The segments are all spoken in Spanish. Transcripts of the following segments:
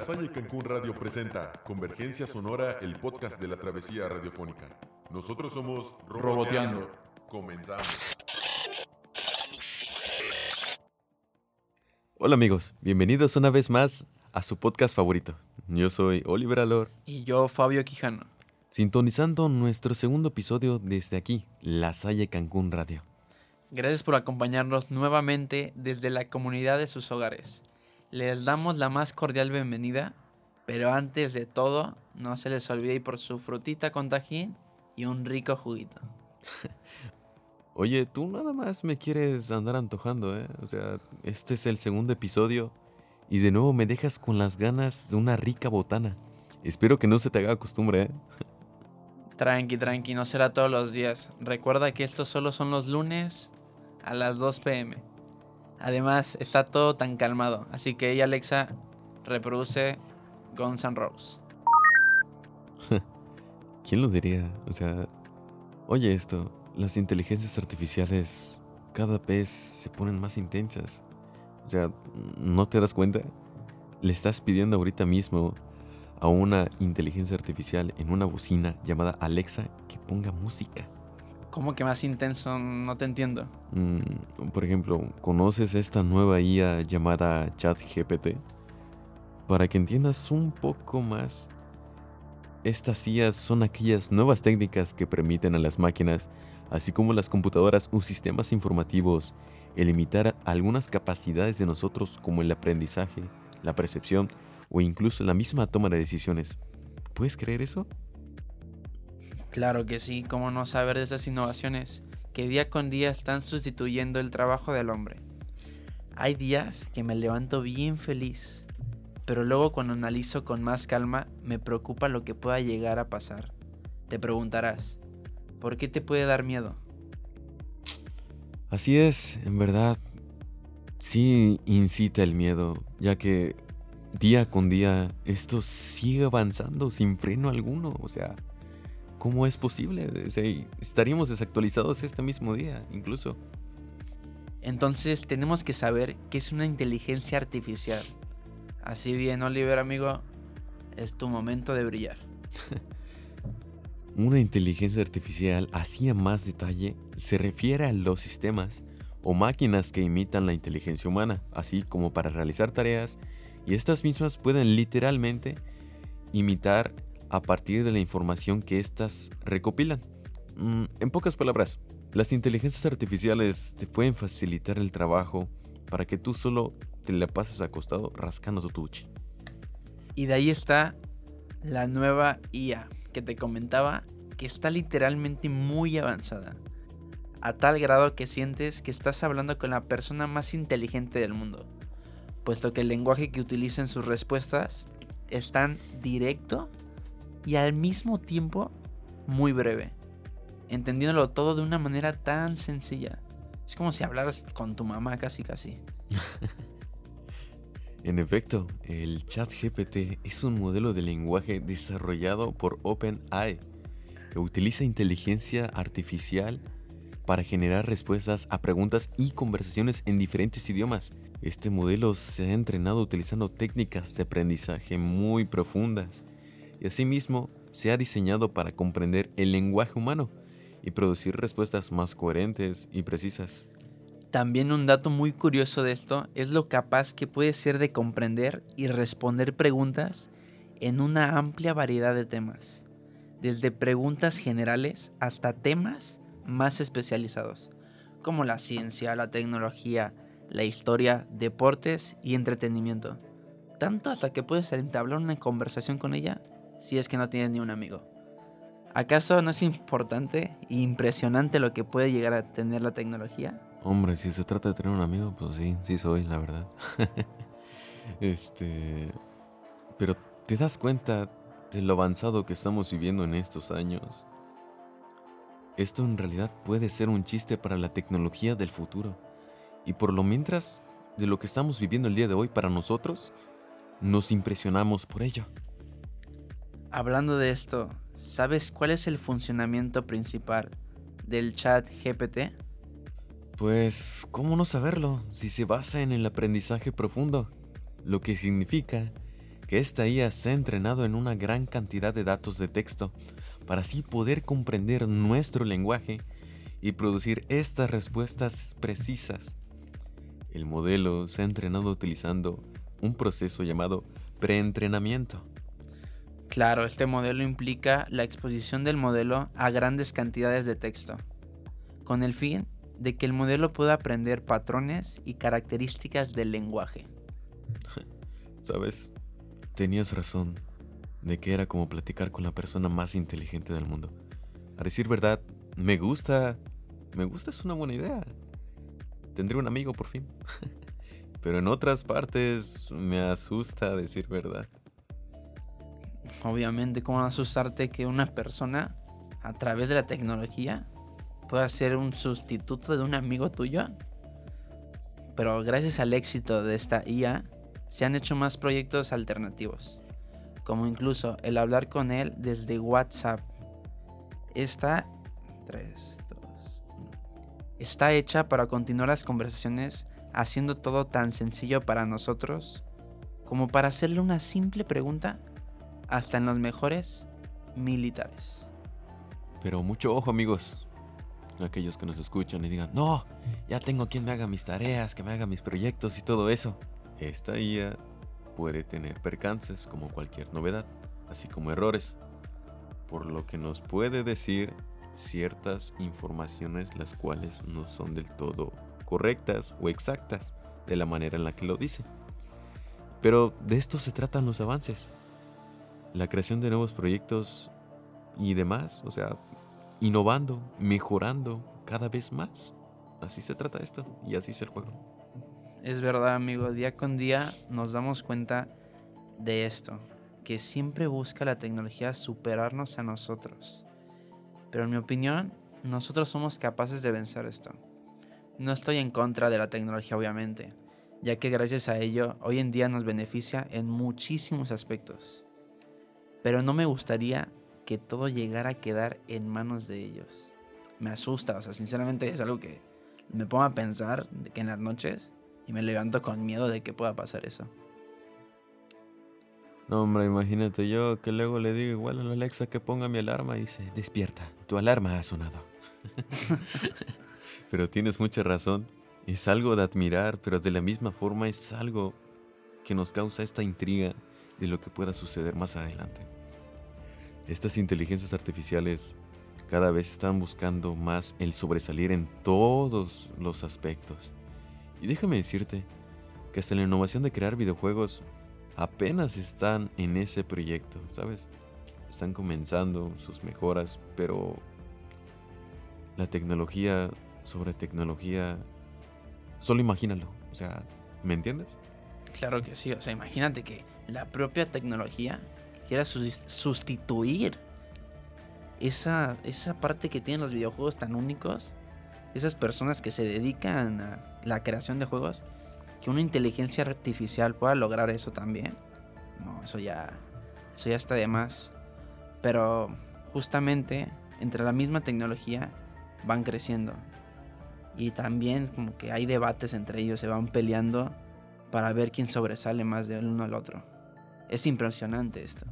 La Salle Cancún Radio presenta Convergencia Sonora, el podcast de la travesía radiofónica. Nosotros somos Roboteando. Comenzamos. Hola amigos, bienvenidos una vez más a su podcast favorito. Yo soy Oliver Alor, Y yo, Fabio Quijano. sintonizando nuestro segundo episodio desde aquí, La Salle Cancún Radio. Gracias por acompañarnos nuevamente desde la comunidad de sus hogares. Les damos la más cordial bienvenida, pero antes de todo, no se les olvide ir por su frutita con tajín y un rico juguito. Oye, tú nada más me quieres andar antojando, ¿eh? O sea, este es el segundo episodio y de nuevo me dejas con las ganas de una rica botana. Espero que no se te haga costumbre, ¿eh? Tranqui, tranqui, no será todos los días. Recuerda que estos solo son los lunes a las 2 pm. Además, está todo tan calmado, así que ella, Alexa, reproduce Guns N' Roses. ¿Quién lo diría? O sea, oye esto, las inteligencias artificiales cada vez se ponen más intensas. O sea, ¿no te das cuenta? Le estás pidiendo ahorita mismo a una inteligencia artificial en una bocina llamada Alexa que ponga música. ¿Cómo que más intenso? No te entiendo. Mm, por ejemplo, ¿conoces esta nueva IA llamada ChatGPT? Para que entiendas un poco más, estas IAs son aquellas nuevas técnicas que permiten a las máquinas, así como las computadoras o sistemas informativos, limitar algunas capacidades de nosotros como el aprendizaje, la percepción o incluso la misma toma de decisiones. ¿Puedes creer eso? Claro que sí, cómo no saber de esas innovaciones que día con día están sustituyendo el trabajo del hombre. Hay días que me levanto bien feliz, pero luego cuando analizo con más calma me preocupa lo que pueda llegar a pasar. Te preguntarás, ¿por qué te puede dar miedo? Así es, en verdad, sí incita el miedo, ya que día con día esto sigue avanzando sin freno alguno. O sea, ¿cómo es posible? O sea, estaríamos desactualizados este mismo día, incluso. Entonces tenemos que saber qué es una inteligencia artificial. Así bien, Oliver, amigo, es tu momento de brillar. Una inteligencia artificial, así a más detalle, se refiere a los sistemas o máquinas que imitan la inteligencia humana, así como para realizar tareas, y estas mismas pueden literalmente imitar a partir de la información que éstas recopilan. Mm, en pocas palabras, las inteligencias artificiales te pueden facilitar el trabajo para que tú solo te la pases acostado rascando tu tuchi. Y de ahí está la nueva IA que te comentaba que está literalmente muy avanzada. A tal grado que sientes que estás hablando con la persona más inteligente del mundo. Puesto que el lenguaje que utiliza en sus respuestas es tan directo y al mismo tiempo muy breve. Entendiéndolo todo de una manera tan sencilla. Es como si hablaras con tu mamá casi casi. En efecto, el ChatGPT es un modelo de lenguaje desarrollado por OpenAI que utiliza inteligencia artificial para generar respuestas a preguntas y conversaciones en diferentes idiomas. Este modelo se ha entrenado utilizando técnicas de aprendizaje muy profundas y asimismo se ha diseñado para comprender el lenguaje humano y producir respuestas más coherentes y precisas. También un dato muy curioso de esto es lo capaz que puede ser de comprender y responder preguntas en una amplia variedad de temas, desde preguntas generales hasta temas más especializados, como la ciencia, la tecnología, la historia, deportes y entretenimiento. Tanto hasta que puedes entablar una conversación con ella si es que no tienes ni un amigo. ¿Acaso no es importante e impresionante lo que puede llegar a tener la tecnología? Hombre, si se trata de tener un amigo, pues sí, sí soy, la verdad. este. Pero ¿te das cuenta de lo avanzado que estamos viviendo en estos años? Esto en realidad puede ser un chiste para la tecnología del futuro. Y por lo mientras, de lo que estamos viviendo el día de hoy para nosotros, nos impresionamos por ello. Hablando de esto, ¿sabes cuál es el funcionamiento principal del chat GPT? Pues, ¿cómo no saberlo si se basa en el aprendizaje profundo? Lo que significa que esta IA se ha entrenado en una gran cantidad de datos de texto para así poder comprender nuestro lenguaje y producir estas respuestas precisas. El modelo se ha entrenado utilizando un proceso llamado preentrenamiento. Claro, este modelo implica la exposición del modelo a grandes cantidades de texto, con el fin de que el modelo pueda aprender patrones y características del lenguaje. Sabes, tenías razón de que era como platicar con la persona más inteligente del mundo. A decir verdad, me gusta, me gusta, es una buena idea. Tendré un amigo por fin. Pero en otras partes me asusta decir verdad. Obviamente, ¿cómo asustarte que una persona a través de la tecnología pueda ser un sustituto de un amigo tuyo? Pero gracias al éxito de esta IA, se han hecho más proyectos alternativos, como incluso el hablar con él desde WhatsApp. Esta 3, 2, está hecha para continuar las conversaciones haciendo todo tan sencillo para nosotros como para hacerle una simple pregunta hasta en los mejores militares. Pero mucho ojo amigos, aquellos que nos escuchan y digan, no, ya tengo quien me haga mis tareas, que me haga mis proyectos y todo eso. Esta IA puede tener percances como cualquier novedad, así como errores, por lo que nos puede decir ciertas informaciones las cuales no son del todo correctas o exactas de la manera en la que lo dice. Pero de esto se tratan los avances. La creación de nuevos proyectos y demás, o sea, innovando, mejorando cada vez más. Así se trata esto y así es el juego. Es verdad, amigo, día con día nos damos cuenta de esto, que siempre busca la tecnología superarnos a nosotros. Pero en mi opinión, nosotros somos capaces de vencer esto. No estoy en contra de la tecnología, obviamente, ya que gracias a ello hoy en día nos beneficia en muchísimos aspectos. Pero no me gustaría que todo llegara a quedar en manos de ellos. Me asusta, o sea, sinceramente es algo que me pongo a pensar que en las noches y me levanto con miedo de que pueda pasar eso. No, hombre, imagínate yo que luego le digo igual a la Alexa que ponga mi alarma y dice, despierta, tu alarma ha sonado. Pero tienes mucha razón. Es algo de admirar, pero de la misma forma es algo que nos causa esta intriga de lo que pueda suceder más adelante. Estas inteligencias artificiales cada vez están buscando más el sobresalir en todos los aspectos. Y déjame decirte que hasta la innovación de crear videojuegos apenas están en ese proyecto, ¿sabes? Están comenzando sus mejoras, pero la tecnología sobre tecnología, solo imagínalo. O sea, ¿me entiendes? Claro que sí, o sea, imagínate que la propia tecnología quiera sustituir esa, esa parte que tienen los videojuegos tan únicos, esas personas que se dedican a la creación de juegos, que una inteligencia artificial pueda lograr eso también. No, eso ya, eso ya está de más. Pero justamente entre la misma tecnología van creciendo. Y también como que hay debates entre ellos, se van peleando para ver quién sobresale más del uno al otro. Es impresionante esto.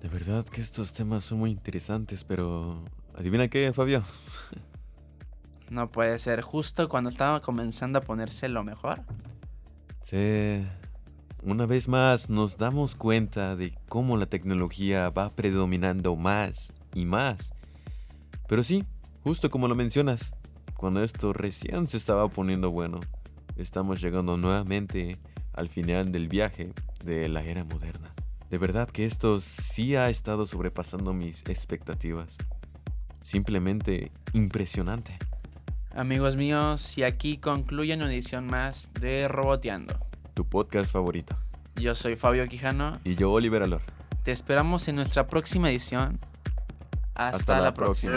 De verdad que estos temas son muy interesantes, pero adivina qué, Fabio. no puede ser justo cuando estaba comenzando a ponerse lo mejor. Sí. Una vez más nos damos cuenta de cómo la tecnología va predominando más y más. Pero sí, justo como lo mencionas, cuando esto recién se estaba poniendo bueno, estamos llegando nuevamente al final del viaje de la era moderna. De verdad que esto sí ha estado sobrepasando mis expectativas. Simplemente impresionante. Amigos míos, y aquí concluye una edición más de Roboteando. Tu podcast favorito. Yo soy Fabio Quijano. Y yo, Oliver Alor. Te esperamos en nuestra próxima edición. Hasta, la, próxima.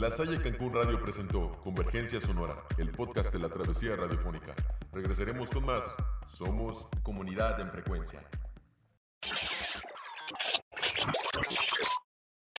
La Salle Cancún Radio presentó Convergencia Sonora, el podcast de la travesía radiofónica. Regresaremos con más. Somos comunidad en frecuencia.